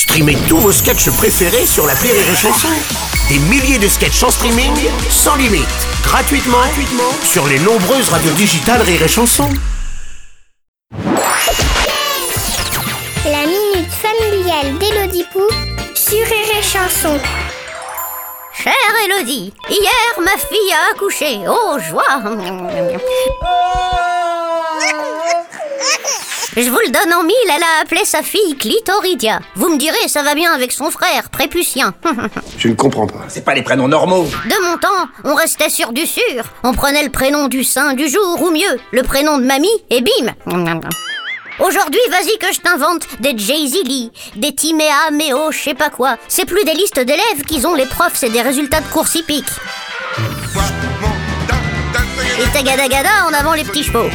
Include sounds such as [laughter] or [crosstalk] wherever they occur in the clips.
Streamez tous vos sketchs préférés sur la Rire et Chanson. Des milliers de sketchs en streaming, sans limite, gratuitement, gratuitement sur les nombreuses radios digitales Rire et Chanson. La minute familiale d'Élodie Pou sur Rire et Chanson. Chère Elodie, hier ma fille a accouché. Oh, joie Je vous le donne en mille, elle a appelé sa fille Clitoridia. Vous me direz, ça va bien avec son frère, Préputien. [laughs] Je ne comprends pas. C'est pas les prénoms normaux. De mon temps, on restait sur du sûr. On prenait le prénom du saint du jour, ou mieux, le prénom de mamie, et bim Aujourd'hui, vas-y que je t'invente des Jay-Z Lee, des Timéa, Méo, je sais pas quoi. C'est plus des listes d'élèves qu'ils ont les profs, c'est des résultats de course hippique. Et tagadagada en avant les petits chevaux.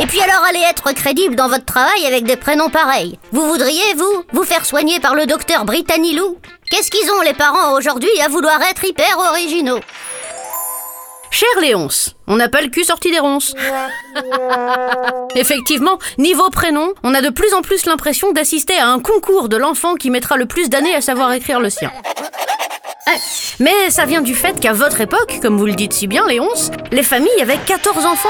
Et puis alors allez être crédible dans votre travail avec des prénoms pareils. Vous voudriez, vous, vous faire soigner par le docteur Britanilou Qu'est-ce qu'ils ont les parents aujourd'hui à vouloir être hyper originaux? Cher Léonce, on n'a pas le cul sorti des ronces. [laughs] Effectivement, niveau prénom, on a de plus en plus l'impression d'assister à un concours de l'enfant qui mettra le plus d'années à savoir écrire le sien. Eh, Mais ça vient du fait qu'à votre époque, comme vous le dites si bien, Léonce, les familles avaient 14 enfants,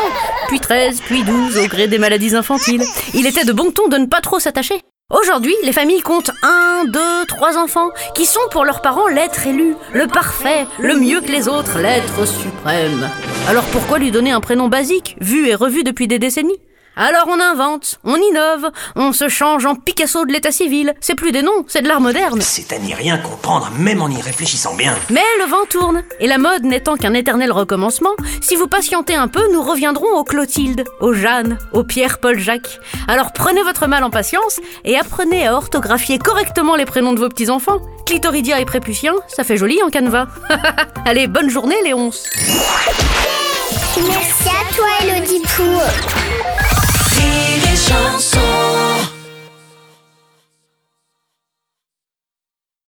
puis 13, puis 12 au gré des maladies infantiles. Il était de bon ton de ne pas trop s'attacher. Aujourd'hui, les familles comptent 1, 2, 3 enfants, qui sont pour leurs parents l'être élu, le parfait, le mieux que les autres, l'être suprême. Alors pourquoi lui donner un prénom basique, vu et revu depuis des décennies? Alors on invente, on innove, on se change en Picasso de l'état civil. C'est plus des noms, c'est de l'art moderne. C'est à n'y rien comprendre, même en y réfléchissant bien. Mais le vent tourne, et la mode n'étant qu'un éternel recommencement, si vous patientez un peu, nous reviendrons aux Clotilde, aux Jeanne, aux Pierre-Paul-Jacques. Alors prenez votre mal en patience et apprenez à orthographier correctement les prénoms de vos petits-enfants. Clitoridia et Préputien, ça fait joli en canevas. [laughs] Allez, bonne journée Léonce Merci à toi, Élodie Pou.